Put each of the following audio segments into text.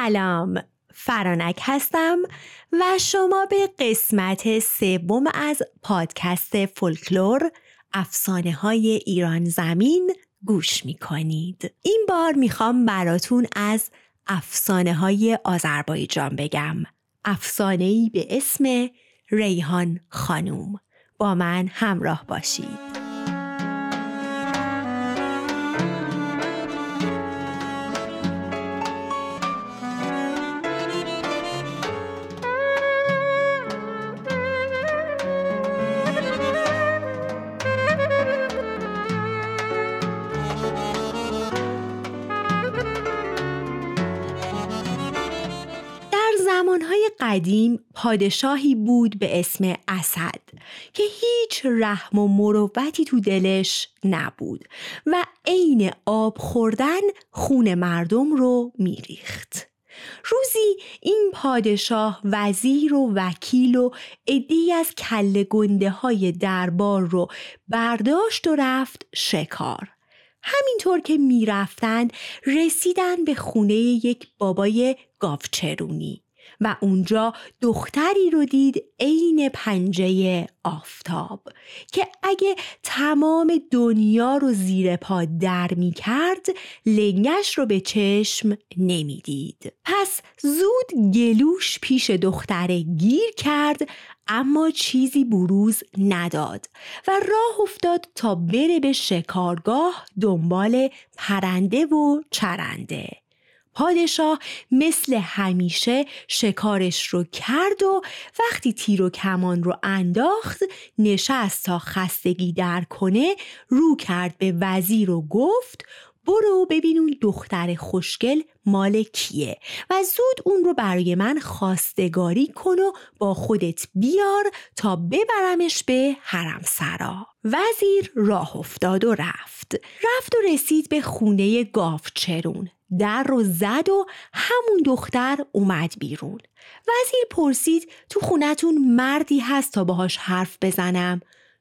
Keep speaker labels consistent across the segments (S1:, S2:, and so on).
S1: سلام فرانک هستم و شما به قسمت سوم از پادکست فولکلور افسانه های ایران زمین گوش می کنید. این بار می‌خوام براتون از افسانه های آذربایجان بگم. افسانه ای به اسم ریحان خانوم. با من همراه باشید. قدیم پادشاهی بود به اسم اسد که هیچ رحم و مروتی تو دلش نبود و عین آب خوردن خون مردم رو میریخت. روزی این پادشاه وزیر و وکیل و عدی از کله گنده های دربار رو برداشت و رفت شکار. همینطور که می‌رفتند رسیدن به خونه یک بابای گاوچرونی و اونجا دختری رو دید عین پنجه آفتاب که اگه تمام دنیا رو زیر پا در می کرد لنگش رو به چشم نمی‌دید. پس زود گلوش پیش دختره گیر کرد اما چیزی بروز نداد و راه افتاد تا بره به شکارگاه دنبال پرنده و چرنده. پادشاه مثل همیشه شکارش رو کرد و وقتی تیر و کمان رو انداخت نشست تا خستگی در کنه رو کرد به وزیر و گفت برو ببین اون دختر خوشگل مال کیه و زود اون رو برای من خواستگاری کن و با خودت بیار تا ببرمش به حرم سرا وزیر راه افتاد و رفت. رفت و رسید به خونه گافچرون در رو زد و همون دختر اومد بیرون. وزیر پرسید تو خونتون مردی هست تا باهاش حرف بزنم؟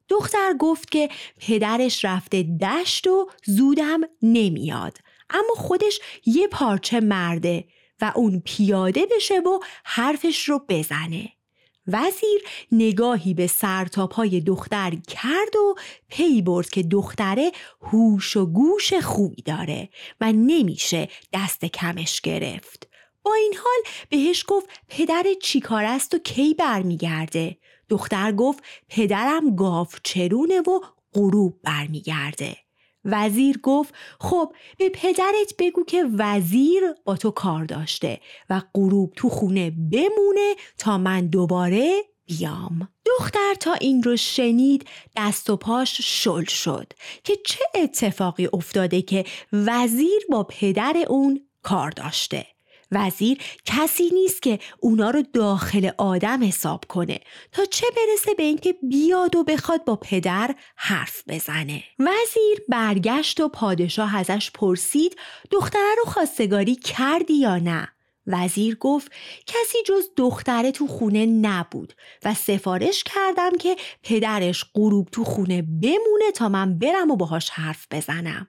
S1: دختر گفت که پدرش رفته دشت و زودم نمیاد. اما خودش یه پارچه مرده و اون پیاده بشه و حرفش رو بزنه. وزیر نگاهی به سرتاپای دختر کرد و پی برد که دختره هوش و گوش خوبی داره و نمیشه دست کمش گرفت. با این حال بهش گفت پدر چیکار است و کی برمیگرده؟ دختر گفت پدرم گاو چرونه و غروب برمیگرده. وزیر گفت خب به پدرت بگو که وزیر با تو کار داشته و غروب تو خونه بمونه تا من دوباره بیام. دختر تا این رو شنید دست و پاش شل شد که چه اتفاقی افتاده که وزیر با پدر اون کار داشته. وزیر کسی نیست که اونا رو داخل آدم حساب کنه تا چه برسه به اینکه بیاد و بخواد با پدر حرف بزنه. وزیر برگشت و پادشاه ازش پرسید دختره رو خواستگاری کردی یا نه؟ وزیر گفت کسی جز دختره تو خونه نبود و سفارش کردم که پدرش غروب تو خونه بمونه تا من برم و باهاش حرف بزنم.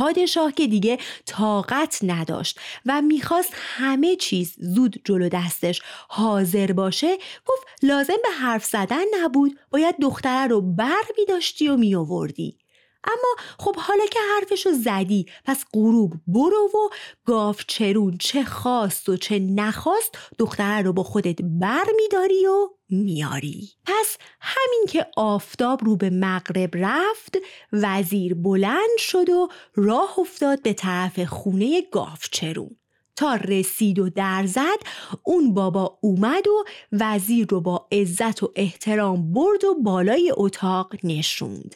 S1: پادشاه که دیگه طاقت نداشت و می‌خواست همه چیز زود جلو دستش حاضر باشه گفت لازم به حرف زدن نبود باید دختره رو بر می داشتی و می آوردی. اما خب حالا که حرفشو زدی پس غروب برو و گاف چرون چه خواست و چه نخواست دختره رو با خودت بر میداری و میاری. پس همین که آفتاب رو به مغرب رفت وزیر بلند شد و راه افتاد به طرف خونه گاف چرون تا رسید و در زد اون بابا اومد و وزیر رو با عزت و احترام برد و بالای اتاق نشوند.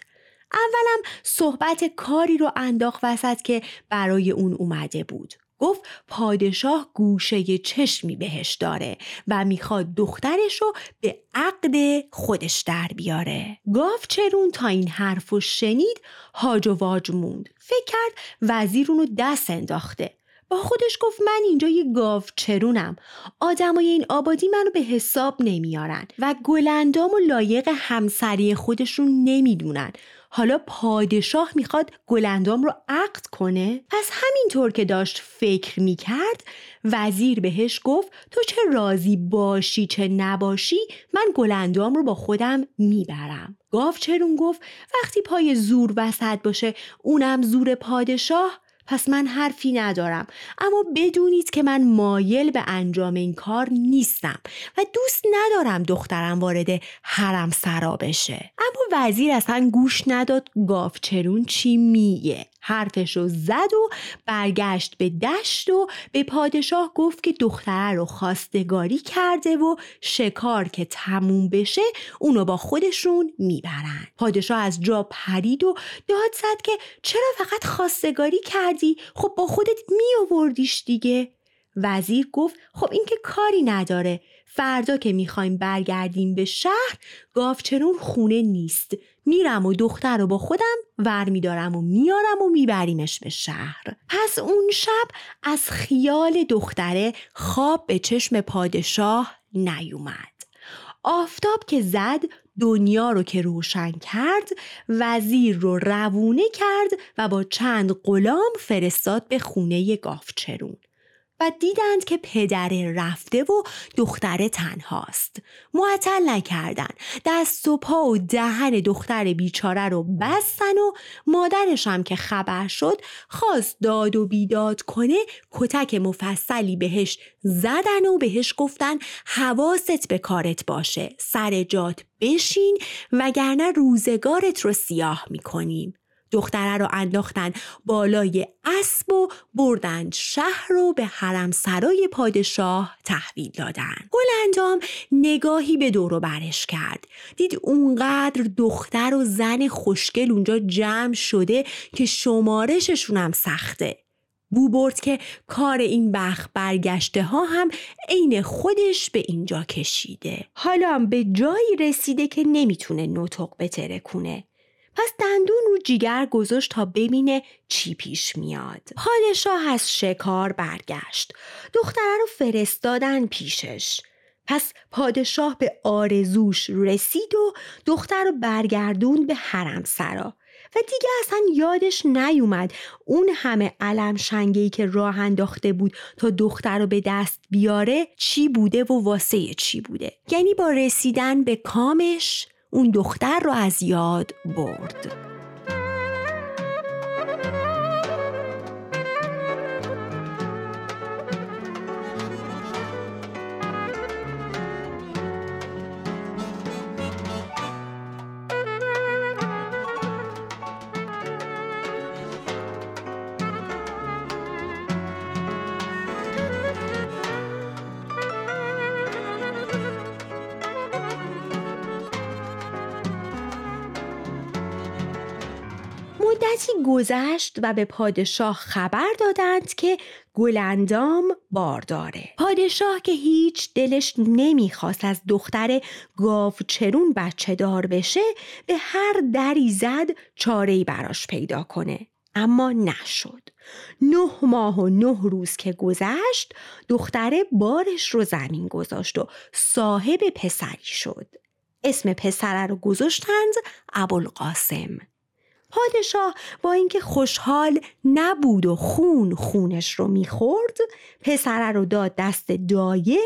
S1: اولم صحبت کاری رو انداخت وسط که برای اون اومده بود. گفت پادشاه گوشه چشمی بهش داره و می‌خواد دخترش رو به عقد خودش در بیاره. گاف چرون تا این حرف و شنید هاج و واج موند. فکر کرد وزیر اونو دست انداخته. با خودش گفت من اینجا یه گاو چرونم. آدمای این آبادی منو به حساب نمیارن و گلندام و لایق همسری خودشون نمی‌دونن. حالا پادشاه می‌خواد گلندام رو عقد کنه؟ پس همینطور که داشت فکر می‌کرد وزیر بهش گفت تو چه راضی باشی چه نباشی من گلندام رو با خودم می‌برم. گاوچرون گفت وقتی پای زور وسط باشه اونم زور پادشاه پس من حرفی ندارم. اما بدونید که من مایل به انجام این کار نیستم و دوست ندارم دخترم وارد حرم سرا بشه. اما وزیر اصلا گوش نداد گافچرون چی میگه. حرفشو زد و برگشت به دشت و به پادشاه گفت که دختره رو خواستگاری کرده و شکار که تموم بشه اونو با خودشون می‌برن. پادشاه از جا پرید و داد زد که چرا فقط خواستگاری کردی؟ خب با خودت میآوردیش دیگه. وزیر گفت خب این که کاری نداره. فردا که می‌خوایم برگردیم به شهر گافچرون خونه نیست. میرم و دختر رو با خودم ور میدارم و میارم و میبریمش به شهر. پس اون شب از خیال دختره خواب به چشم پادشاه نیومد. آفتاب که زد دنیا رو که روشن کرد وزیر رو روونه کرد و با چند غلام فرستاد به خونه گافچرون و دیدند که پدره رفته و دختر تنهاست. معطل نکردن دست و پا و دهن دختر بیچاره رو بستن و مادرش هم که خبر شد خواست داد و بیداد کنه کتک مفصلی بهش زدن و بهش گفتن حواست به کارت باشه. سر جات بشین وگرنه روزگارت رو سیاه می‌کنیم. دختره رو انداختن بالای اسب و بردند شهر رو به حرم سرای پادشاه تحویل دادن. گلندام نگاهی به دور برش کرد. دید اونقدر دختر و زن خوشگل اونجا جمع شده که شمارششون هم سخته. بو برد که کار این بخ برگشته ها هم عین خودش به اینجا کشیده. حالا به جایی رسیده که نمی‌تونه نطق بتره کنه پس دندون رو جیگر گذاشت تا ببینه چی پیش میاد. پادشاه از شکار برگشت. دختره رو فرستادن پیشش. پس پادشاه به آرزوش رسید و دختر رو برگردون به حرم سرا. و دیگه اصلا یادش نیومد اون همه علم شنگهی که راه انداخته بود تا دختر رو به دست بیاره چی بوده و واسه چی بوده یعنی با رسیدن به کامش اون دختر رو از یاد برد. گذشت و به پادشاه خبر دادند که گلندام بارداره. پادشاه که هیچ دلش نمی‌خواست از دختر چرون بچه دار بشه به هر دری زد چارهی براش پیدا کنه. اما نشد. نه ماه و نه روز که گذشت دختره بارش رو زمین گذاشت و صاحب پسری شد. اسم پسره رو گذاشتند ابوالقاسم. پادشاه با اینکه خوشحال نبود و خون خونش رو می‌خورد پسره رو داد دست دایه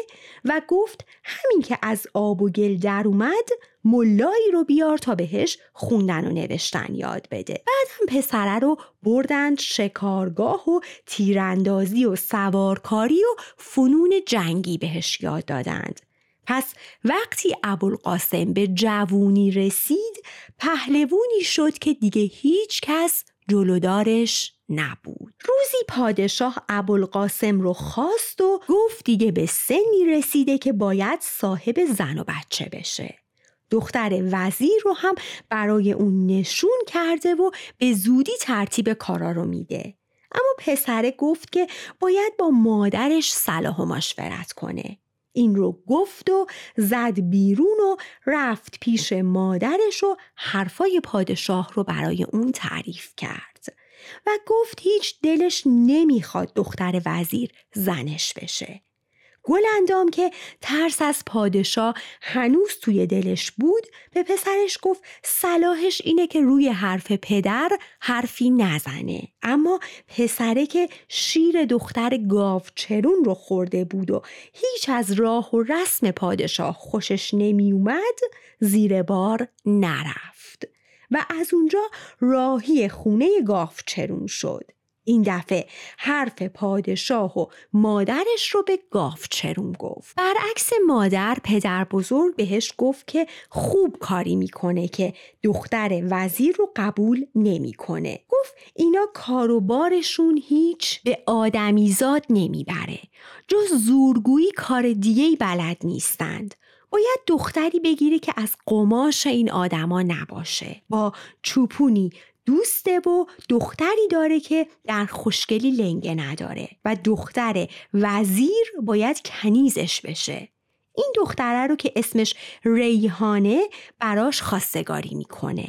S1: و گفت همین که از آب و گل در اومد ملایی رو بیار تا بهش خوندن و نوشتن یاد بده. بعد هم پسره رو بردند شکارگاه و تیراندازی و سوارکاری و فنون جنگی بهش یاد دادند. پس وقتی ابوالقاسم به جوونی رسید پهلوونی شد که دیگه هیچ کس جلودارش نبود. روزی پادشاه ابوالقاسم رو خواست و گفت دیگه به سنی رسیده که باید صاحب زن و بچه بشه. دختر وزیر رو هم برای اون نشون کرده و به زودی ترتیب کارا رو میده. اما پسره گفت که باید با مادرش صلاح و مشورت کنه. این رو گفت و زد بیرون و رفت پیش مادرش و حرفای پادشاه رو برای اون تعریف کرد و گفت هیچ دلش نمی‌خواد دختر وزیر زنش بشه. گلندام که ترس از پادشاه هنوز توی دلش بود به پسرش گفت صلاحش اینه که روی حرف پدر حرفی نزنه. اما پسره که شیر دختر گاوچرون رو خورده بود و هیچ از راه و رسم پادشاه خوشش نمی اومد زیر بار نرفت. و از اونجا راهی خونه گاوچرون شد. این دفعه حرف پادشاه و مادرش رو به چرون گفت. برعکس مادر پدر بزرگ بهش گفت که خوب کاری می‌کنه که دختر وزیر رو قبول نمی‌کنه. گفت اینا کاروبارشون هیچ به آدمیزاد نمی‌بره. جز زورگویی کار دیگه بلد نیستند. باید دختری بگیره که از قماش این آدما نباشه. با چوپونی دوسته و دختری داره که در خوشگلی لنگه نداره و دختر وزیر باید کنیزش بشه. این دختره رو که اسمش ریحانه براش خواستگاری می‌کنه.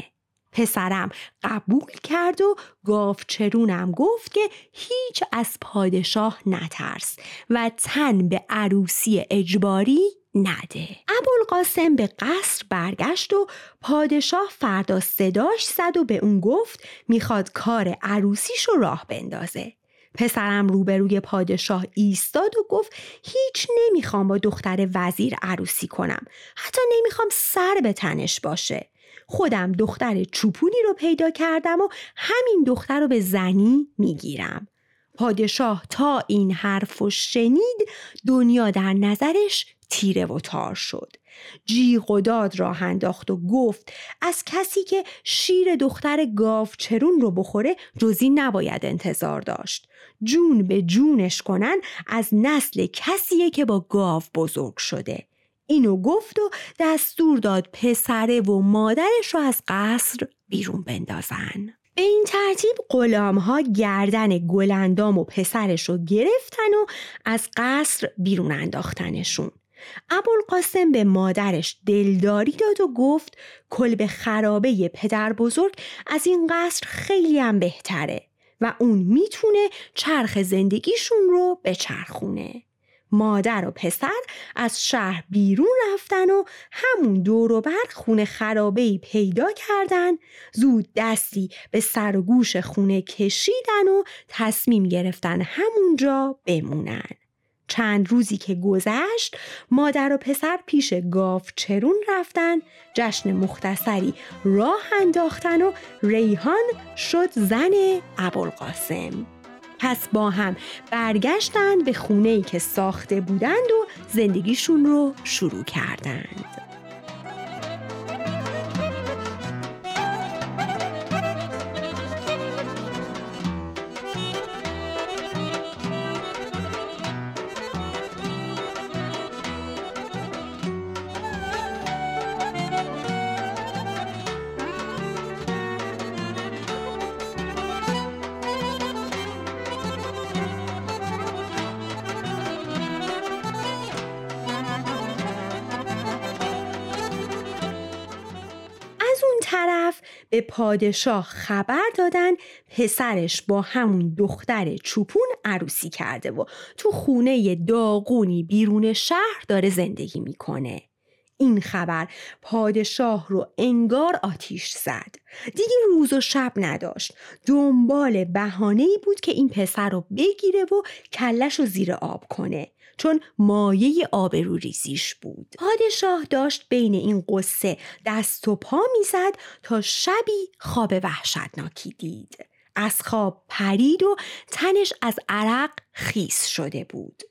S1: پسرم قبول کرد و گاوچرونم گفت که هیچ از پادشاه نترس و تن به عروسی اجباری نده. ابوالقاسم به قصر برگشت و پادشاه فردا صداش زد و به اون گفت می‌خواد کار عروسیش رو راه بندازه. پسرم روبروی پادشاه ایستاد و گفت هیچ نمی‌خوام با دختر وزیر عروسی کنم. حتی نمی‌خوام سر به تنش باشه. خودم دختر چوپونی رو پیدا کردم و همین دختر رو به زنی می‌گیرم. پادشاه تا این حرف شنید دنیا در نظرش تیره و تار شد. جیغ و داد راه انداخت و گفت از کسی که شیر دختر گاو چرون رو بخوره جزی نباید انتظار داشت. جون به جونش کنن از نسل کسیه که با گاو بزرگ شده. اینو گفت و دستور داد پسره و مادرش رو از قصر بیرون بندازن. به این ترتیب غلام ها گردن گلندام و پسرش رو گرفتن و از قصر بیرون انداختنشون. ابوالقاسم به مادرش دلداری داد و گفت کلب خرابه پدر بزرگ از این قصر خیلی هم بهتره و اون می‌تونه چرخ زندگیشون رو بچرخونه. مادر و پسر از شهر بیرون رفتن و همون دور و بر خونه خرابه پیدا کردن زود دستی به سر و گوش خونه کشیدن و تصمیم گرفتن همونجا بمونن چند روزی که گذشت مادر و پسر پیش گاو چرون رفتن جشن مختصری راه انداختن و ریحان شد زن ابوالقاسم. پس با هم برگشتند به خونه که ساخته بودند و زندگیشون رو شروع کردند. به پادشاه خبر دادن پسرش با همون دختر چوپون عروسی کرده و تو خونه داغونی بیرون شهر داره زندگی می‌کنه. این خبر پادشاه رو انگار آتیش زد. دیگه روز و شب نداشت. دنبال بهانه بود که این پسر رو بگیره و کلش رو زیر آب کنه. چون مایه آبرو ریزیش بود. پادشاه داشت بین این قصه دست و پا می‌زد تا شبی خواب وحشتناکی دید. از خواب پرید و تنش از عرق خیس شده بود.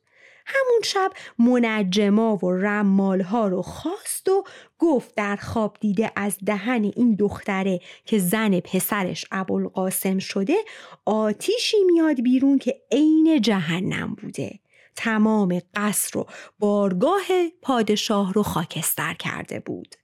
S1: همون شب منجما و رمالها رو خواست و گفت در خواب دیده از دهن این دختره که زن پسرش ابوالقاسم شده آتیشی میاد بیرون که عین جهنم بوده. تمام قصر و بارگاه پادشاه رو خاکستر کرده بود.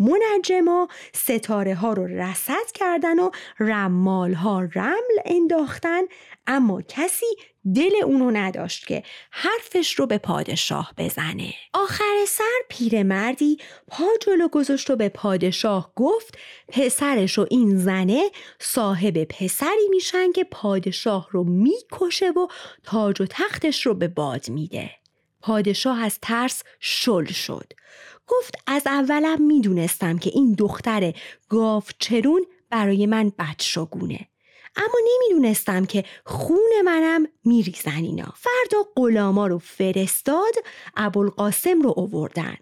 S1: منجما ستاره ها رو رسد کردن و رمال ها رمل انداختن اما کسی دل اونو نداشت که حرفش رو به پادشاه بزنه. آخر سر پیرمردی پا جلو گذاشت و به پادشاه گفت پسرش و این زنه صاحب پسری میشن که پادشاه رو می‌کشه و تاج و تختش رو به باد میده. پادشاه از ترس شل شد. گفت از اولم می‌دونستم که این دختر گاف چرون برای من بدشگونه. اما نمی‌دونستم که خون منم میریزن اینا. فردا غلاما رو فرستاد ابوالقاسم رو اووردن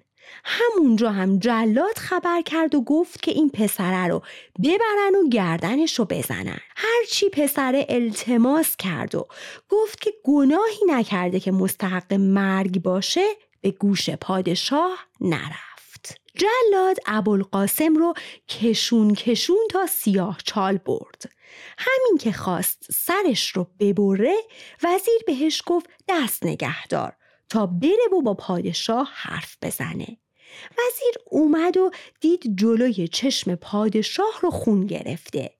S1: همونجا هم جلاد خبر کرد و گفت که این پسره رو ببرن و گردنش رو بزنن. هرچی پسره التماس کرد و گفت که گناهی نکرده که مستحق مرگ باشه به گوش پادشاه نرفت. جلاد ابوالقاسم رو کشون کشون تا سیاه چال برد. همین که خواست سرش رو ببره وزیر بهش گفت دست نگهدار تا بره و با پادشاه حرف بزنه. وزیر اومد و دید جلوی چشم پادشاه رو خون گرفته.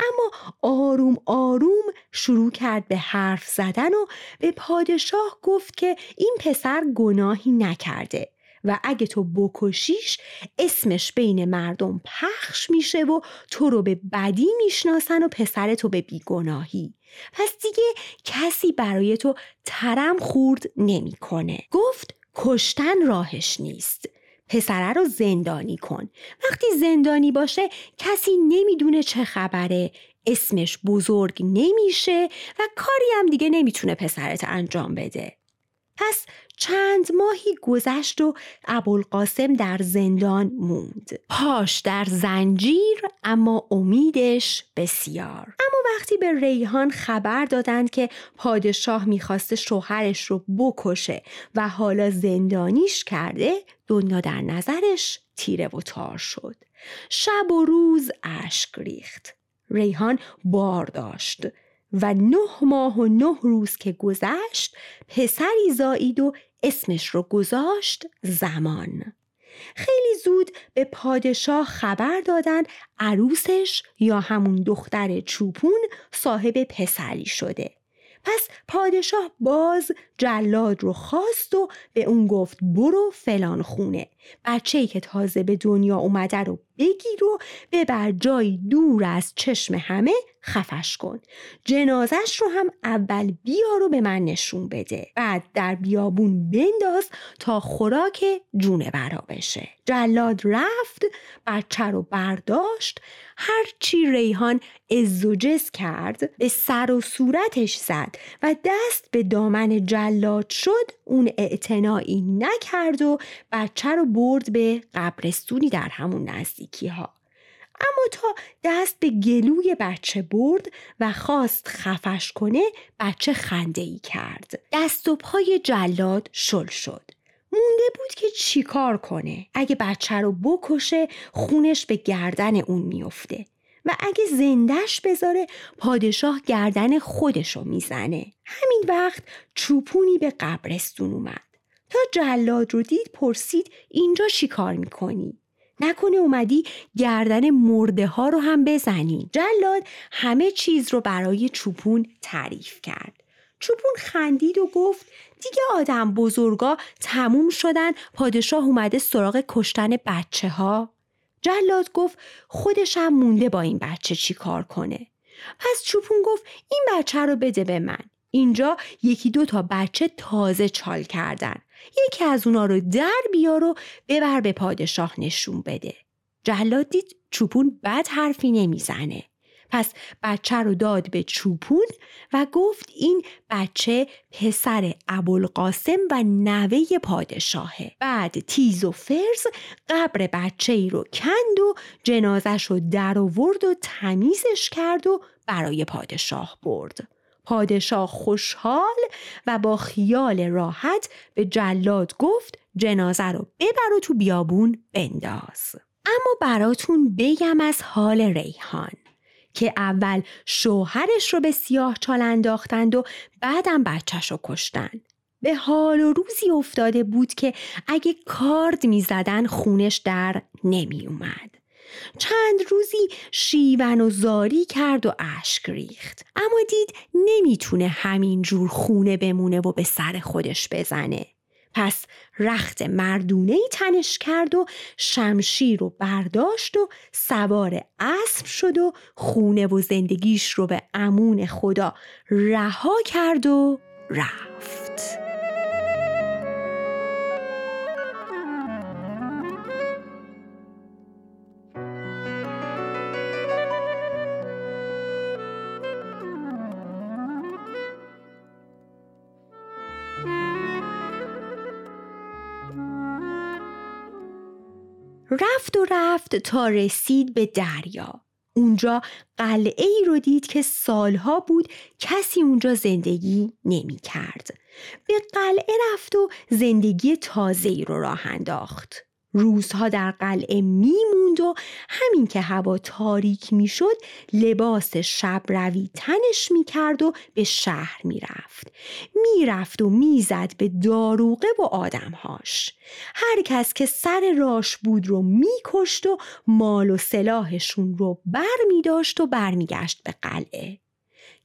S1: اما آروم آروم شروع کرد به حرف زدن و به پادشاه گفت که این پسر گناهی نکرده و اگه تو بکشیش اسمش بین مردم پخش میشه و تو رو به بدی می‌شناسن و پسر تو به بیگناهی پس دیگه کسی برای تو ترم خورد نمی‌کنه. گفت کشتن راهش نیست پسره رو زندانی کن. وقتی زندانی باشه کسی نمی‌دونه چه خبره. اسمش بزرگ نمیشه و کاری هم دیگه نمی‌تونه پسرت انجام بده. پس چند ماهی گذشت و ابوالقاسم در زندان موند. پاش در زنجیر اما امیدش بسیار. اما وقتی به ریحان خبر دادند که پادشاه می‌خواسته شوهرش رو بکشه و حالا زندانیش کرده دنیا در نظرش تیره و تار شد. شب و روز اشک ریخت. ریحان بار داشت و نه ماه و نه روز که گذشت پسری زایید و اسمش رو گذاشت زمان. خیلی زود به پادشاه خبر دادن عروسش یا همون دختر چوپون صاحب پسری شده. پس پادشاه باز جلاد رو خواست و به اون گفت برو فلان خونه. بچه ای که تازه به دنیا اومده رو بگیر و ببر جایی دور از چشم همه خفش کن. جنازش رو هم اول بیار و به من نشون بده. بعد در بیابون بنداز تا خوراک جونه برا بشه. جلاد رفت بچه رو برداشت هرچی ریحان از و جز کرد به سر و صورتش زد و دست به دامن جلاد شد اون اعتنایی نکرد و بچه رو برد به قبرستونی در همون نزدیکی ها. اما تا دست به گلوی بچه برد و خواست خفش کنه بچه خنده ای کرد. دست و پای جلاد شل شد. مونده بود که چیکار کنه اگه بچه رو بکشه خونش به گردن اون میفته و اگه زندش بذاره پادشاه گردن خودشو می‌زنه همین وقت چوپونی به قبرستون اومد تا جلاد رو دید پرسید اینجا چی کار می‌کنی؟ نکنه اومدی گردن مرده ها رو هم بزنی. جلاد همه چیز رو برای چوپون تعریف کرد. چوپون خندید و گفت دیگه آدم بزرگا تموم شدن پادشاه اومده سراغ کشتن بچه ها جلاد گفت خودشم مونده با این بچه چی کار کنه. پس چوپون گفت این بچه رو بده به من. اینجا یکی دو تا بچه تازه چال کردن. یکی از اونا رو در بیار و ببر به پادشاه نشون بده. جلاد دید چوپون بد حرفی نمی‌زنه. پس بچه رو داد به چوپون و گفت این بچه پسر ابوالقاسم و نوه پادشاهه. بعد تیز و فرز قبر بچه ای رو کند و جنازش رو در آورد و تمیزش کرد و برای پادشاه برد. پادشاه خوشحال و با خیال راحت به جلاد گفت جنازه رو ببر و تو بیابون بنداز اما براتون بگم از حال ریحان که اول شوهرش رو به سیاه چال انداختند و بعدم بچهش رو کشتن. به حال و روزی افتاده بود که اگه کارد می‌زدن خونش در نمی اومد. چند روزی شیون و زاری کرد و اشک ریخت. اما دید نمی‌تونه همین جور خونه بمونه و به سر خودش بزنه. پس رخت مردونه ای تنش کرد و شمشیر رو برداشت و سوار اسب شد و خونه و زندگیش رو به امون خدا رها کرد و رفت. رفت و رفت تا رسید به دریا اونجا قلعه ای رو دید که سالها بود کسی اونجا زندگی نمی کرد. به قلعه رفت و زندگی تازه ای رو راه انداخت. روزها در قلعه میموند و همین که هوا تاریک می‌شد لباس شب روی تنش می‌کرد و به شهر می‌رفت. می‌رفت و می‌زد به داروغه و آدمهاش. هر کس که سر راش بود رو میکشت و مال و سلاحشون رو بر میداشت و برمیگشت به قلعه.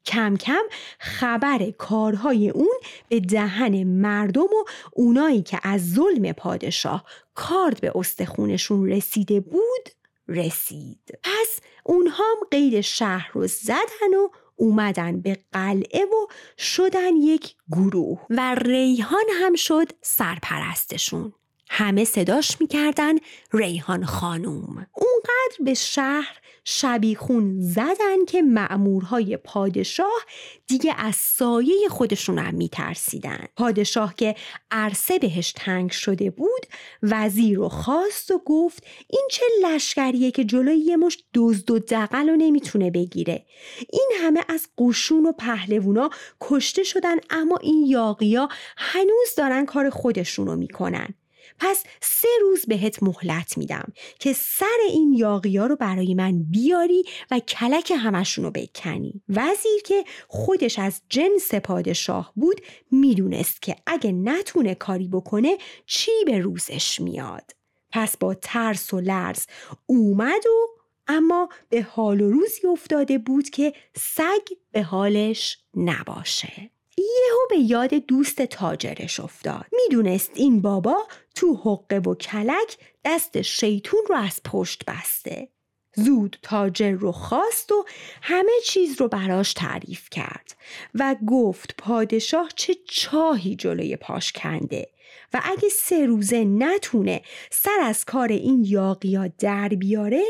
S1: کم کم خبر کارهای اون به دهن مردم و اونایی که از ظلم پادشاه کارد به استخونشون رسیده بود رسید. پس اونها هم قید شهر رو زدن و اومدن به قلعه و شدن یک گروه و ریحان هم شد سرپرستشون. همه صداش می‌کردن ریحان خانوم اونقدر به شهر شبیخون زدن که مأمورهای پادشاه دیگه از سایه خودشون هم میترسیدن. پادشاه که عرصه بهش تنگ شده بود وزیر رو خواست و گفت این چه لشکریه که جلوی یه مش دزد و دقل رو نمی‌تونه بگیره. این همه از قشون و پهلوونا کشته شدن اما این یاقیا هنوز دارن کار خودشون رو می‌کنن. پس سه روز بهت مهلت میدم که سر این یاقیا رو برای من بیاری و کلک همشون رو بکنی. وزیر که خودش از جنس پادشاه بود می‌دونست که اگه نتونه کاری بکنه چی به روزش میاد. پس با ترس و لرز اومد و اما به حال و روزی افتاده بود که سگ به حالش نباشه. یهو به یاد دوست تاجرش افتاد. می‌دونست این بابا تو حقه و کلک دست شیطون رو از پشت بسته. زود تاجر رو خواست و همه چیز رو براش تعریف کرد و گفت پادشاه چه چاهی جلوی پاش کنده و اگه سه روزه نتونه سر از کار این یاقیا در بیاره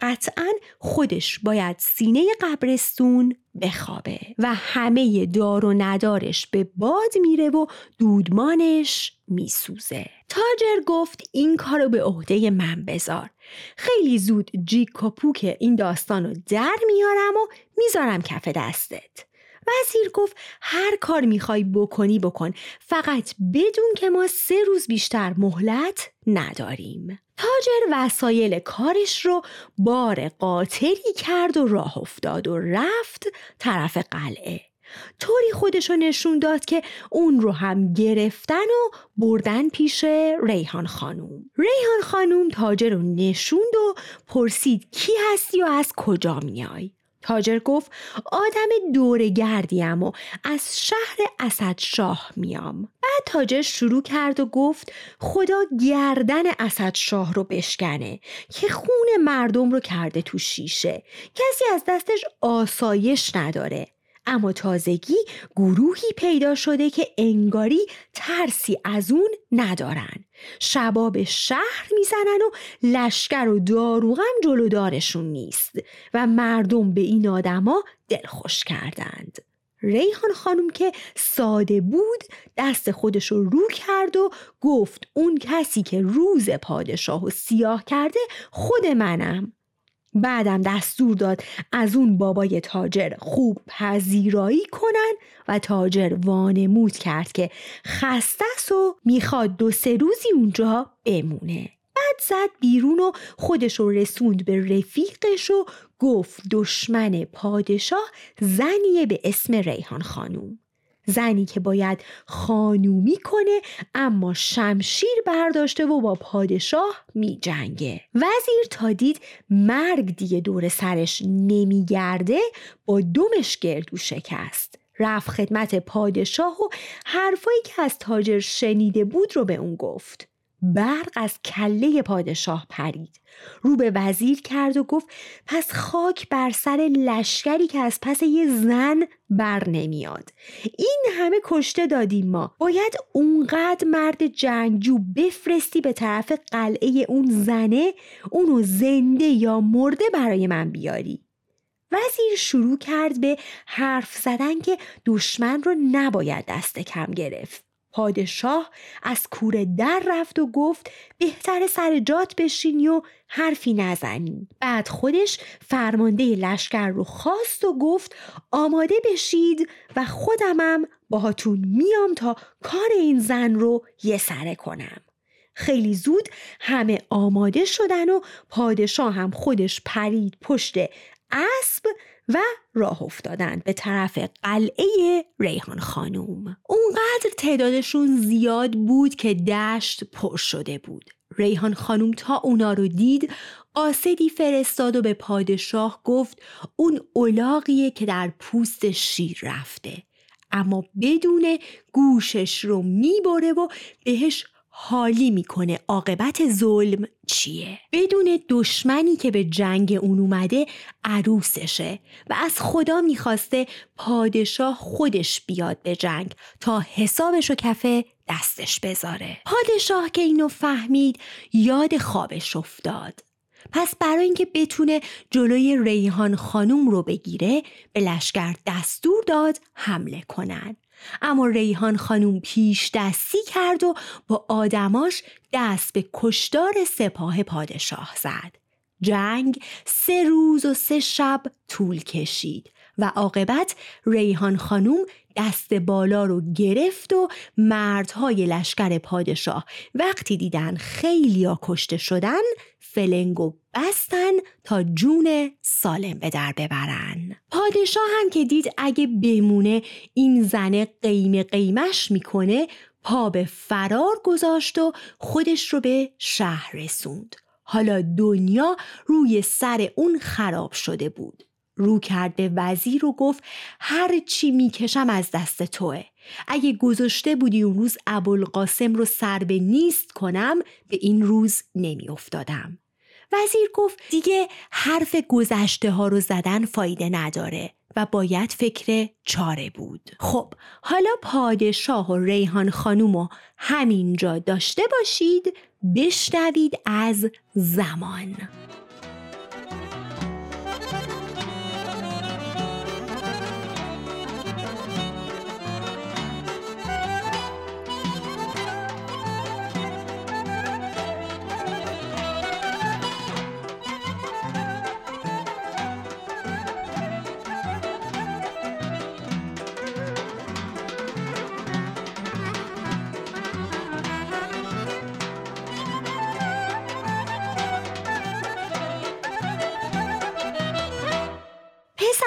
S1: قطعا خودش باید سینه قبرستون بخوابه. و همه دار و ندارش به باد میره و دودمانش میسوزه. تاجر گفت این کارو به عهده من بذار. خیلی زود جیک و پوک این داستان رو در میارم و می‌ذارم کف دستت. وزیر گفت هر کار می‌خوای بکنی بکن. فقط بدون که ما سه روز بیشتر مهلت نداریم. تاجر وسایل کارش رو بار قاطری کرد و راه افتاد و رفت طرف قلعه. طوری خودش رو نشون داد که اون رو هم گرفتن و بردن پیش ریحان خانوم. ریحان خانوم تاجر رو نشوند و پرسید کی هستی و از کجا میای؟ تاجر گفت آدم دور گردیم و از شهر اسد شاه میام. بعد تاجر شروع کرد و گفت خدا گردن اسد شاه رو بشکنه که خون مردم رو کرده تو شیشه. کسی از دستش آسایش نداره. اما تازگی گروهی پیدا شده که انگاری ترسی از اون ندارن. شباب شهر می‌زنن و لشکر و داروغم جلودارشون نیست و مردم به این آدما دلخوش کردند. ریحان خانم که ساده بود دست خودش رو رو کرد و گفت اون کسی که روز پادشاه و سیاه کرده خود منم. بعدم دستور داد از اون بابای تاجر خوب پذیرایی کنن و تاجر وانمود کرد که خسته و می‌خواد دو سه روزی اونجا بمونه. بعد زد بیرون و خودش رو رسوند به رفیقش و گفت دشمن پادشاه زنیه به اسم ریحان خانوم. زنی که باید خانومی کنه اما شمشیر برداشته و با پادشاه می جنگه وزیر تا دید مرگ دیگه دور سرش نمیگرده با دومش گردو شکست. رفت خدمت پادشاه و حرفایی که از تاجر شنیده بود رو به اون گفت. برق از کله پادشاه پرید. رو به وزیر کرد و گفت پس خاک بر سر لشکری که از پس یه زن بر نمیاد. این همه کشته دادیم ما. باید اونقدر مرد جنگجو بفرستی به طرف قلعه اون زنه اونو زنده یا مرده برای من بیاری. وزیر شروع کرد به حرف زدن که دشمن رو نباید دست کم گرفت. پادشاه از کوره در رفت و گفت بهتر سر جات بشینی و حرفی نزنی. بعد خودش فرمانده لشکر رو خواست و گفت آماده بشید و خودمم باهاتون میام تا کار این زن رو یه سره کنم. خیلی زود همه آماده شدن و پادشاه هم خودش پرید پشت اسب و راه افتادند به طرف قلعه ریحان خانوم اونقدر تعدادشون زیاد بود که دشت پر شده بود. ریحان خانوم تا اونا رو دید قاصدی فرستاد و به پادشاه گفت اون اولاقیه که در پوست شیر رفته. اما بدون گوشش رو می‌بره و بهش حالی می‌کنه عاقبت ظلم چیه؟ بدون دشمنی که به جنگ اون اومده عروسشه و از خدا می‌خواسته پادشاه خودش بیاد به جنگ تا حسابش و کفه دستش بذاره. پادشاه که اینو فهمید یاد خوابش افتاد. پس برای اینکه بتونه جلوی ریحان خانوم رو بگیره به لشکر دستور داد حمله کنند. اما ریحان خانوم پیش دستی کرد و با آدماش دست به کشدار سپاه پادشاه زد. جنگ سه روز و سه شب طول کشید و عاقبت ریحان خانوم دست بالا رو گرفت و مردهای لشکر پادشاه وقتی دیدن خیلیا کشته شدن فلنگو بستن تا جون سالم به در ببرن. پادشاه هم که دید اگه بمونه این زنه قیم قیمش می‌کنه پا به فرار گذاشت و خودش رو به شهر رسوند. حالا دنیا روی سر اون خراب شده بود. رو به وزیر و گفت هر چی می‌کشم از دست توه. اگه گذاشته بودی اون روز ابوالقاسم رو سر به نیست کنم به این روز نمیافتادم. وزیر گفت دیگه حرف گذشته ها رو زدن فایده نداره و باید فکر چاره بود. خب حالا پادشاه و ریحان خانوم همینجا داشته باشید بشنوید از زمان.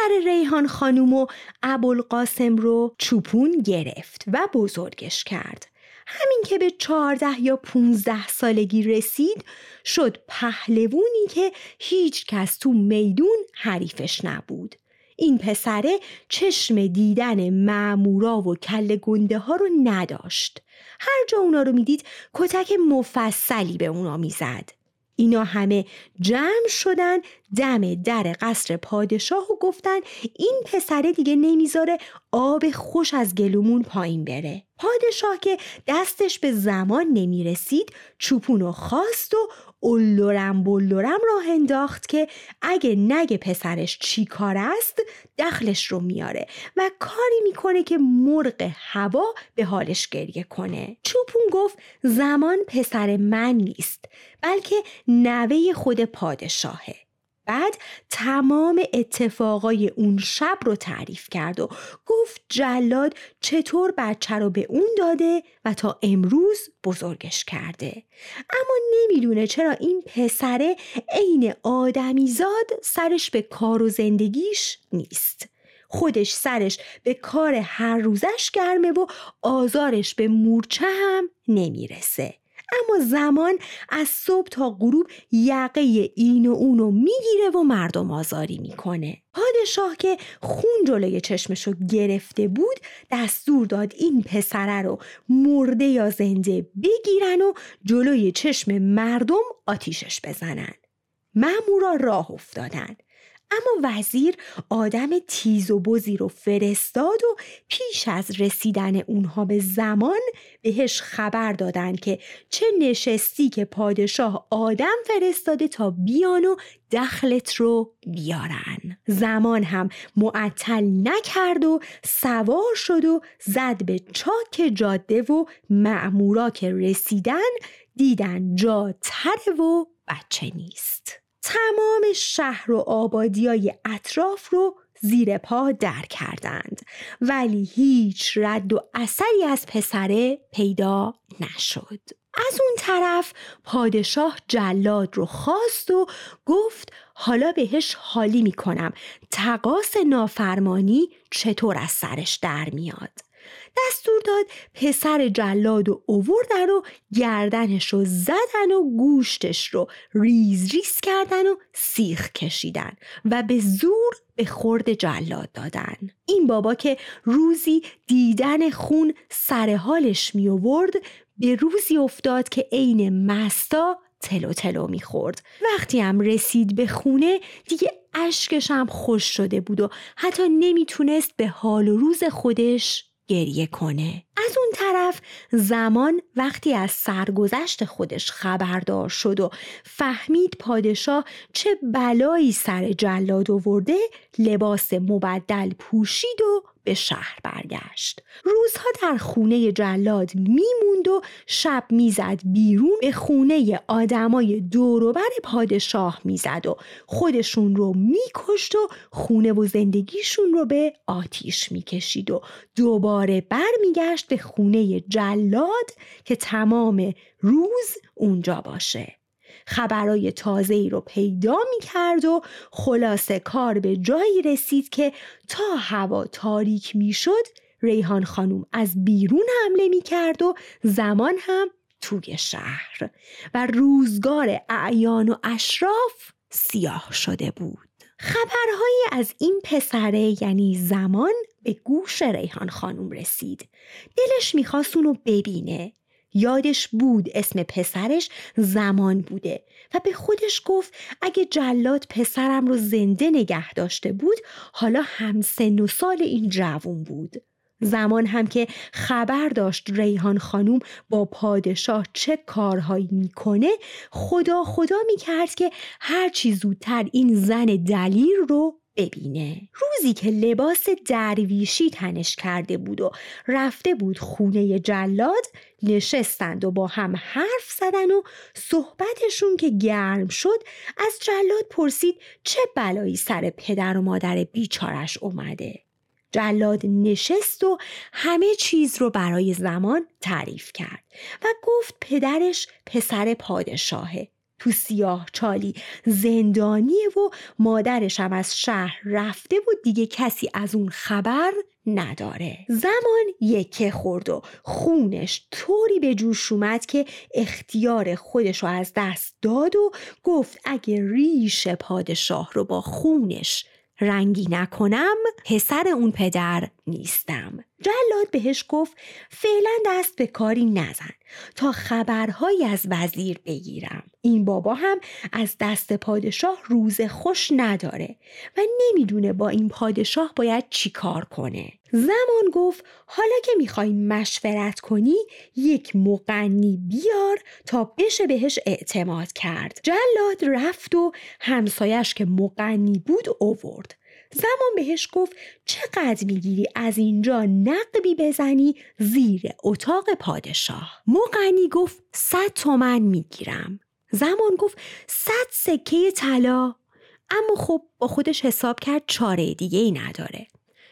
S1: پسر ریحان خانوم و ابوالقاسم رو چوپون گرفت و بزرگش کرد. همین که به چهارده یا پونزده سالگی رسید شد پهلوونی که هیچ کس تو میدون حریفش نبود. این پسره چشم دیدن معمورا و کل گنده ها رو نداشت. هر جا اونا رو می‌دید کتک مفصلی به اونا می‌زد. اینا همه جمع شدن دم در قصر پادشاه و گفتن این پسره دیگه نمی‌ذاره آب خوش از گلومون پایین بره. پادشاه که دستش به زمان نمی‌رسید چوپونو خواست و اولورم بلورم راه انداخت که اگه نگه پسرش چی کار است دخلش رو میاره و کاری می‌کنه که مرغ هوا به حالش گریه کنه. چوپون گفت زمان پسر من نیست بلکه نوه خود پادشاهه. بعد تمام اتفاقای اون شب رو تعریف کرد و گفت جلاد چطور بچه رو به اون داده و تا امروز بزرگش کرده. اما نمی‌دونه چرا این پسره عین آدمیزاد سرش به کار و زندگیش نیست. خودش سرش به کار هر روزش گرمه و آزارش به مورچه هم نمی‌رسه. اما زمان از صبح تا غروب یقه این و اونو می‌گیره و مردم آزاری می‌کنه. پادشاه که خون جلوی چشمشو گرفته بود دستور داد این پسره رو مرده یا زنده بگیرن و جلوی چشم مردم آتیشش بزنن. مامورا راه افتادن. اما وزیر آدم تیز و بزی رو فرستاد و پیش از رسیدن اونها به زمان بهش خبر دادن که چه نشستی که پادشاه آدم فرستاده تا بیان و دخلت رو بیارن. زمان هم معطل نکرد و سوار شد و زد به چاک جاده و معمورا که رسیدن دیدن جا تره و بچه نیست. تمام شهر و آبادی اطراف رو زیر پا در کردند. ولی هیچ رد و اثری از پسره پیدا نشد. از اون طرف پادشاه جلاد رو خواست و گفت حالا بهش حالی می‌کنم. تقاس نافرمانی چطور از سرش در میاد؟ دستور داد پسر جلاد و اووردن و گردنش رو زدن و گوشتش رو ریز ریز کردن و سیخ کشیدن و به زور به خورد جلاد دادن. این بابا که روزی دیدن خون سر حالش می آورد به روزی افتاد که عین مستا تلو تلو می‌خورد وقتی هم رسید به خونه دیگه اشکش هم خوش شده بود و حتی نمی‌تونست به حال و روز خودش گریه کنه. از اون طرف زمان وقتی از سرگذشت خودش خبردار شد و فهمید پادشاه چه بلایی سر جلاد آورده لباس مبدل پوشید و به شهر برگشت. روزها در خونه جلاد میموند و شب می‌زد بیرون به خونه آدمای دوروبر پادشاه می‌زد و خودشون رو میکشت و خونه و زندگیشون رو به آتیش می‌کشید و دوباره برمیگشت به خونه جلاد که تمام روز اونجا باشه. خبرای تازه ای رو پیدا می کرد و خلاصه کار به جایی رسید که تا هوا تاریک می شد ریحان خانوم از بیرون حمله می کرد و زمان هم توی شهر و روزگار اعیان و اشراف سیاه شده بود. خبرهایی از این پسره یعنی زمان به گوش ریحان خانوم رسید. دلش می‌خواست اونو ببینه. یادش بود اسم پسرش زمان بوده و به خودش گفت اگه جلاد پسرم رو زنده نگه داشته بود حالا هم سن و سال این جوون بود. زمان هم که خبر داشت ریحان خانوم با پادشاه چه کارهایی می‌کنه خدا خدا می‌کرد که هرچی زودتر این زن دلیر رو ببینه. روزی که لباس درویشی تنش کرده بود و رفته بود خونه جلاد نشستند و با هم حرف زدن و صحبتشون که گرم شد از جلاد پرسید چه بلایی سر پدر و مادر بیچارش اومده. جلاد نشست و همه چیز رو برای زمان تعریف کرد و گفت پدرش پسر پادشاهه. تو سیاه چالی. زندانیه و مادرش هم از شهر رفته بود دیگه کسی از اون خبر نداره. زمان یکه خورد و خونش طوری به جوش اومد که اختیار خودش رو از دست داد و گفت اگه ریش پادشاه رو با خونش رنگی نکنم پسر اون پدر نیستم. جلاد بهش گفت فعلا دست به کاری نزن تا خبرهایی از وزیر بگیرم. این بابا هم از دست پادشاه روز خوش نداره و نمی‌دونه با این پادشاه باید چی کار کنه. زمان گفت حالا که می‌خوای مشورت کنی یک مقنی بیار تا بشه بهش اعتماد کرد. جلاد رفت و همسایش که مقنی بود اوورد. زمان بهش گفت چقدر می‌گیری از اینجا نقبی بزنی زیر اتاق پادشاه؟ مقنی گفت صد تومن می‌گیرم. زمان گفت صد سکه طلا. اما خب با خودش حساب کرد چاره دیگه ای نداره.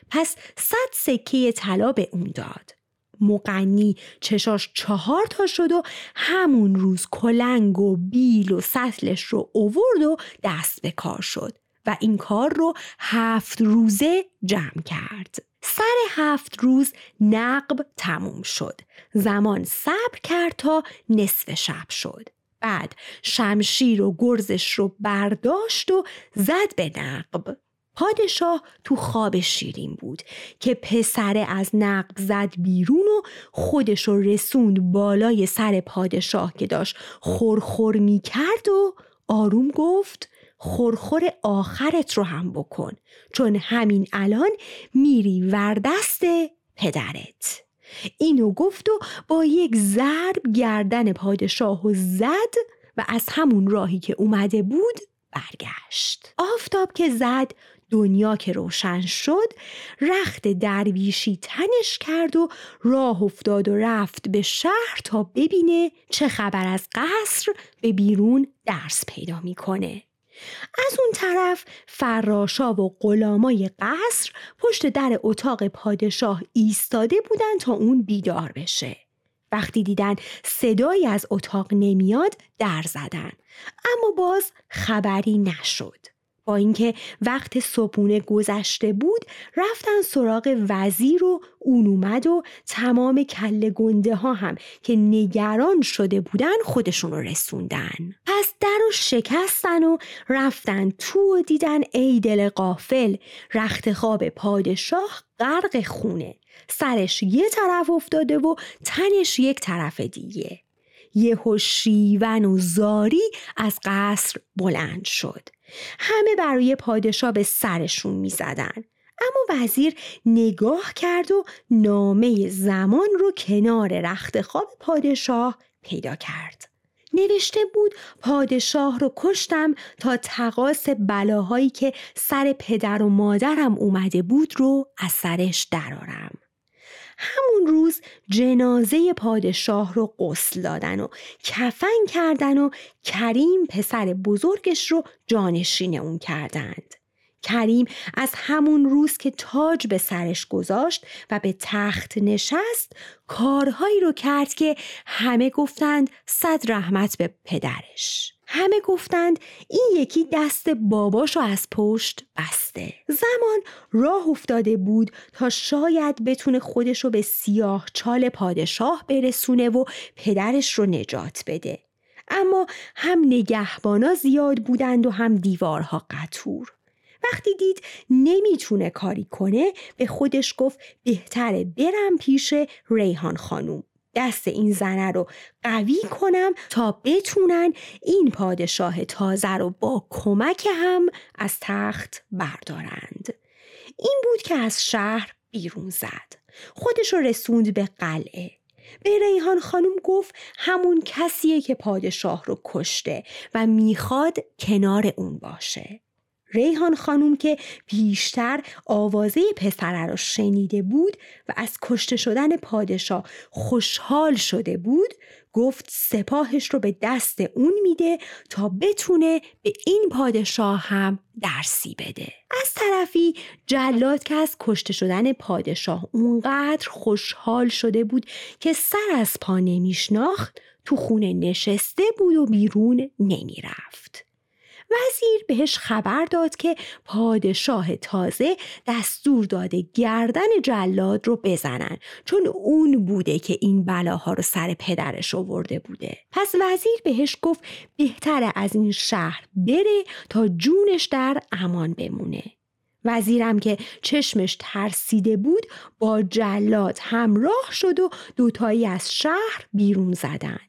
S1: پس صد سکه طلا به اون داد. مقنی چشاش چهار تا شد و همون روز کلنگ و بیل و سطلش رو اوورد و دست به کار شد. و این کار رو هفت روزه جمع کرد. سر هفت روز نقب تموم شد. زمان صبر کرد تا نصف شب شد. بعد شمشیر و گرزش رو برداشت و زد به نقب. پادشاه تو خواب شیرین بود که پسره از نقب زد بیرون و خودش رسوند بالای سر پادشاه که داشت خورخور می کرد و آروم گفت خورخور آخرت رو هم بکن. چون همین الان میری وردست پدرت. اینو گفت و با یک ضرب گردن پادشاه و زد و از همون راهی که اومده بود برگشت. آفتاب که زد دنیا که روشن شد رخت درویشی تنش کرد و راه افتاد و رفت به شهر تا ببینه چه خبر از قصر به بیرون درس پیدا می‌کنه. از اون طرف فراشا و غلامای قصر پشت در اتاق پادشاه ایستاده بودن تا اون بیدار بشه. وقتی دیدن صدایی از اتاق نمیاد در زدن اما باز خبری نشد. با اینکه وقت صبحونه گذشته بود رفتن سراغ وزیر و اون اومد و تمام کل گنده ها هم که نگران شده بودن خودشون رو رسوندن. پس در و شکستن و رفتن تو و دیدن ای دل قافل رخت خواب پادشاه غرق خونه. سرش یه طرف افتاده و تنش یک طرف دیگه. یه شیون و زاری از قصر بلند شد. همه برای پادشاه به سرشون می زدن. اما وزیر نگاه کرد و نامه زمان رو کنار رخت خواب پادشاه پیدا کرد. نوشته بود پادشاه رو کشتم تا تقاس بلاهایی که سر پدر و مادرم اومده بود رو از سرش درارم. همون روز جنازه پادشاه رو قسل دادن و کفن کردن و کریم پسر بزرگش رو جانشین اون کردند. کریم از همون روز که تاج به سرش گذاشت و به تخت نشست کارهایی رو کرد که همه گفتند صد رحمت به پدرش. همه گفتند این یکی دست باباشو از پشت بسته. زمان راه افتاده بود تا شاید بتونه خودشو به سیاه چال پادشاه برسونه و پدرش رو نجات بده. اما هم نگهبانا زیاد بودند و هم دیوارها قطور. وقتی دید نمی‌تونه کاری کنه به خودش گفت بهتره برم پیش ریحان خانوم دست این زنه رو قوی کنم تا بتونن این پادشاه تازه رو با کمک هم از تخت بردارند. این بود که از شهر بیرون زد. خودش رو رسوند به قلعه. به ریحان خانم گفت همون کسیه که پادشاه رو کشته و می‌خواد کنار اون باشه. ریحان خانوم که بیشتر آوازه پسره را شنیده بود و از کشته شدن پادشاه خوشحال شده بود گفت سپاهش رو به دست اون میده تا بتونه به این پادشاه هم درسی بده. از طرفی جلاد که از کشته شدن پادشاه اونقدر خوشحال شده بود که سر از پا نمیشناخت تو خونه نشسته بود و بیرون نمی‌رفت. وزیر بهش خبر داد که پادشاه تازه دستور داده گردن جلاد رو بزنن چون اون بوده که این بلاها رو سر پدرش آورده بوده. پس وزیر بهش گفت بهتره از این شهر بره تا جونش در امان بمونه. وزیرم که چشمش ترسیده بود با جلاد همراه شد و دوتایی از شهر بیرون زدن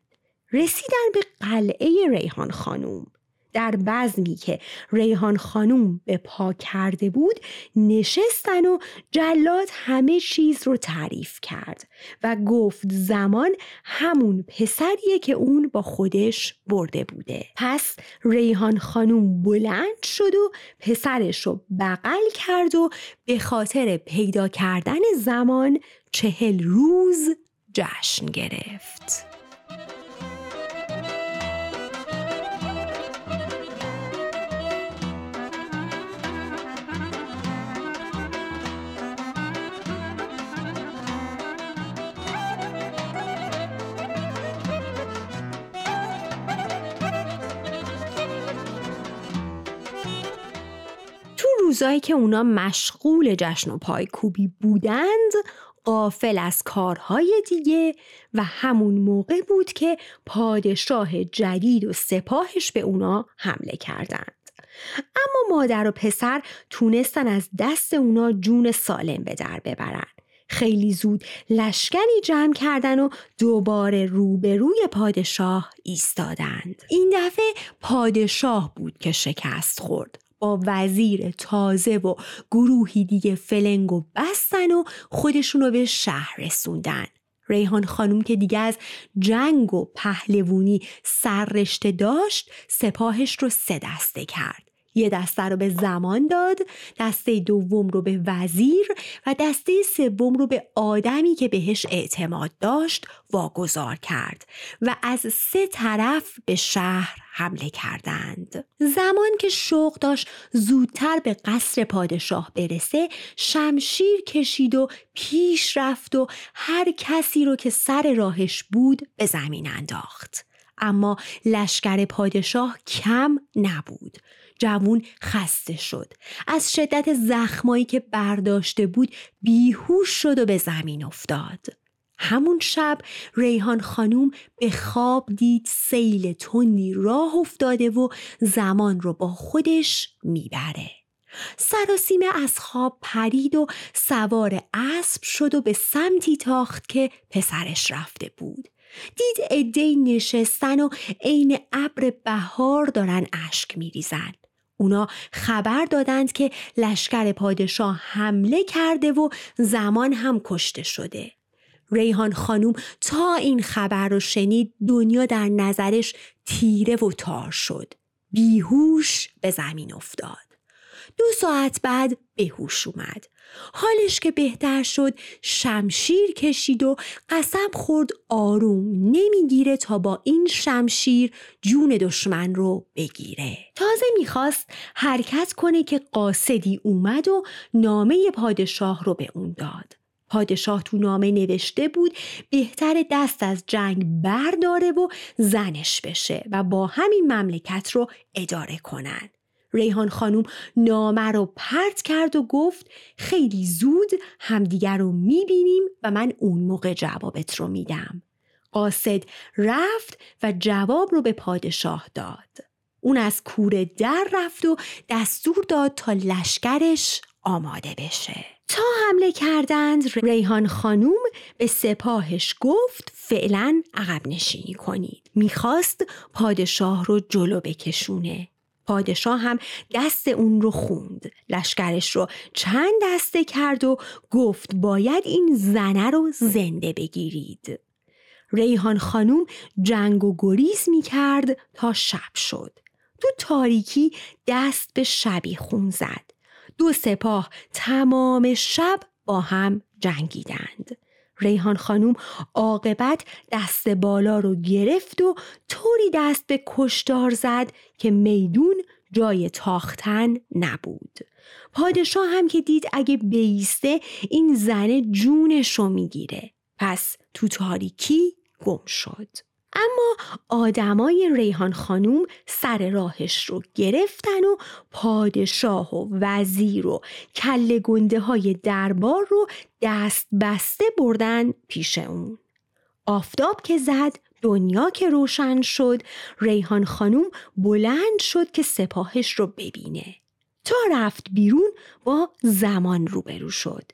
S1: رسیدن به قلعه ریحان خانوم در بزمی که ریحان خانوم به پا کرده بود نشستن و جلاد همه چیز رو تعریف کرد و گفت زمان همون پسریه که اون با خودش برده بوده. پس ریحان خانوم بلند شد و پسرش رو بغل کرد و به خاطر پیدا کردن زمان چهل روز جشن گرفت. روزایی که اونا مشغول جشن و پایکوبی بودند قافل از کارهای دیگه و همون موقع بود که پادشاه جدید و سپاهش به اونا حمله کردند. اما مادر و پسر تونستن از دست اونا جون سالم به در ببرن. خیلی زود لشکری جمع کردن و دوباره روبروی پادشاه ایستادند. این دفعه پادشاه بود که شکست خورد. وزیر تازه و گروهی دیگه فلنگ و بستن و خودشون رو به شهر رسوندن. ریحان خانوم که دیگه از جنگ و پهلوونی سررشته داشت سپاهش رو سه دسته کرد. یه دسته رو به زمان داد دسته دوم رو به وزیر و دسته سوم رو به آدمی که بهش اعتماد داشت واگذار کرد و از سه طرف به شهر حمله کردند. زمان که شوق داشت زودتر به قصر پادشاه برسه شمشیر کشید و پیش رفت و هر کسی رو که سر راهش بود به زمین انداخت. اما لشکر پادشاه کم نبود. جوون خسته شد. از شدت زخمایی که برداشته بود بیهوش شد و به زمین افتاد. همون شب ریحان خانوم به خواب دید سیل تندی راه افتاده و زمان رو با خودش می‌بره. سراسیمه از خواب پرید و سوار اسب شد و به سمتی تاخت که پسرش رفته بود. دید عدهای نشستن و عین ابر بهار دارن اشک میریزن اونا خبر دادند که لشکر پادشاه حمله کرده و زمان هم کشته شده. ریحان خانوم تا این خبر رو شنید دنیا در نظرش تیره و تار شد. بیهوش به زمین افتاد. دو ساعت بعد به هوش اومد. حالش که بهتر شد شمشیر کشید و قسم خورد آروم نمی‌گیره تا با این شمشیر جون دشمن رو بگیره. تازه می‌خواست حرکت کنه که قاصدی اومد و نامه پادشاه رو به اون داد. پادشاه تو نامه نوشته بود بهتر دست از جنگ برداره و زنش بشه و با همین مملکت رو اداره کنن. ریحان خانوم نامه رو پرت کرد و گفت خیلی زود همدیگر رو می‌بینیم و من اون موقع جوابت رو میدم. قاصد رفت و جواب رو به پادشاه داد. اون از کوره در رفت و دستور داد تا لشکرش آماده بشه. تا حمله کردند ریحان خانوم به سپاهش گفت فعلا عقب نشینی کنید. می‌خواست پادشاه رو جلو بکشونه. پادشاه هم دست اون رو خوند لشکرش رو چند دسته کرد و گفت باید این زنه رو زنده بگیرید. ریحان خانوم جنگ و گریز می کرد تا شب شد. تو تاریکی دست به شبی خون زد. دو سپاه تمام شب با هم جنگیدند. ریحان خانوم عاقبت دست بالا رو گرفت و طوری دست به کشتار زد که میدون جای تاختن نبود. پادشاه هم که دید اگه بیسته این زنه جونش رو می‌گیره. پس تو تاریکی گم شد. اما آدمای ریحان خانوم سر راهش رو گرفتن و پادشاه و وزیر و کل گنده های دربار رو دست بسته بردن پیش اون. آفتاب که زد دنیا که روشن شد ریحان خانوم بلند شد که سپاهش رو ببینه. تا رفت بیرون با زمان روبرو شد.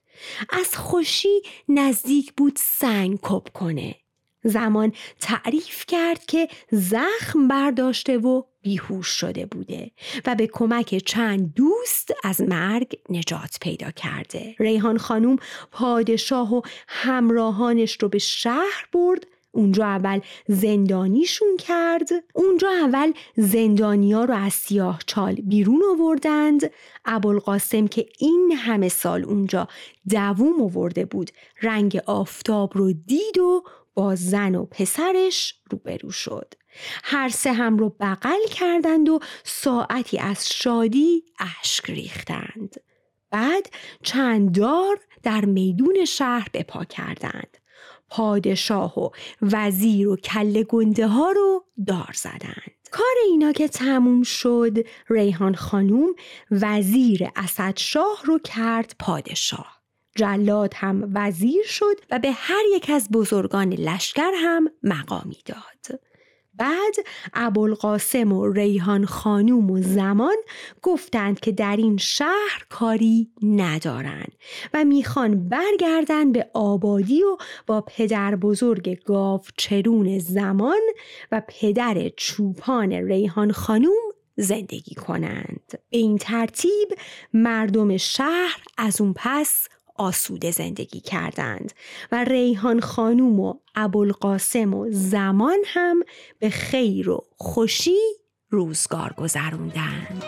S1: از خوشی نزدیک بود سنگ کپ کنه. زمان تعریف کرد که زخم برداشته و بیهوش شده بوده و به کمک چند دوست از مرگ نجات پیدا کرده. ریحان خانوم پادشاه و همراهانش رو به شهر برد اونجا اول زندانیشون کرد. اونجا اول زندانیا رو از سیاه چال بیرون آوردند. ابوالقاسم که این همه سال اونجا دووم آورده بود رنگ آفتاب رو دید و با زن و پسرش روبرو شد. هر سه هم رو بغل کردند و ساعتی از شادی اشک ریختند. بعد چند دار در میدون شهر بپا کردند. پادشاه و وزیر و کل گنده ها رو دار زدند. کار اینا که تموم شد ریحان خانوم وزیر اسد شاه رو کرد پادشاه. جلاد هم وزیر شد و به هر یک از بزرگان لشکر هم مقامی داد بعد ابوالقاسم و ریحان خانوم و زمان گفتند که در این شهر کاری ندارند و می‌خوان برگردن به آبادی و با پدر بزرگ گاو چرون زمان و پدر چوپان ریحان خانوم زندگی کنند. به این ترتیب مردم شهر از اون پس آسوده زندگی کردند و ریحان خانوم و ابوالقاسم و زمان هم به خیر و خوشی روزگار گذروندند.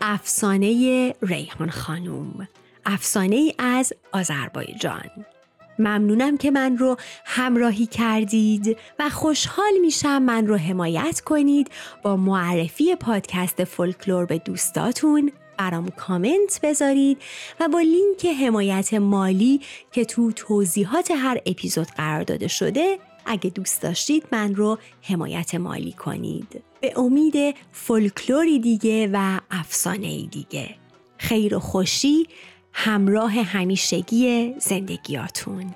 S1: افسانه ریحان خانوم افسانه از آذربایجان. ممنونم که من رو همراهی کردید و خوشحال میشم من رو حمایت کنید با معرفی پادکست فولکلور به دوستاتون. برام کامنت بذارید و با لینک حمایت مالی که تو توضیحات هر اپیزود قرار داده شده اگه دوست داشتید من رو حمایت مالی کنید. به امید فولکلوری دیگه و افسانه دیگه. خیر و خوشی همراه همیشگی زندگیاتون.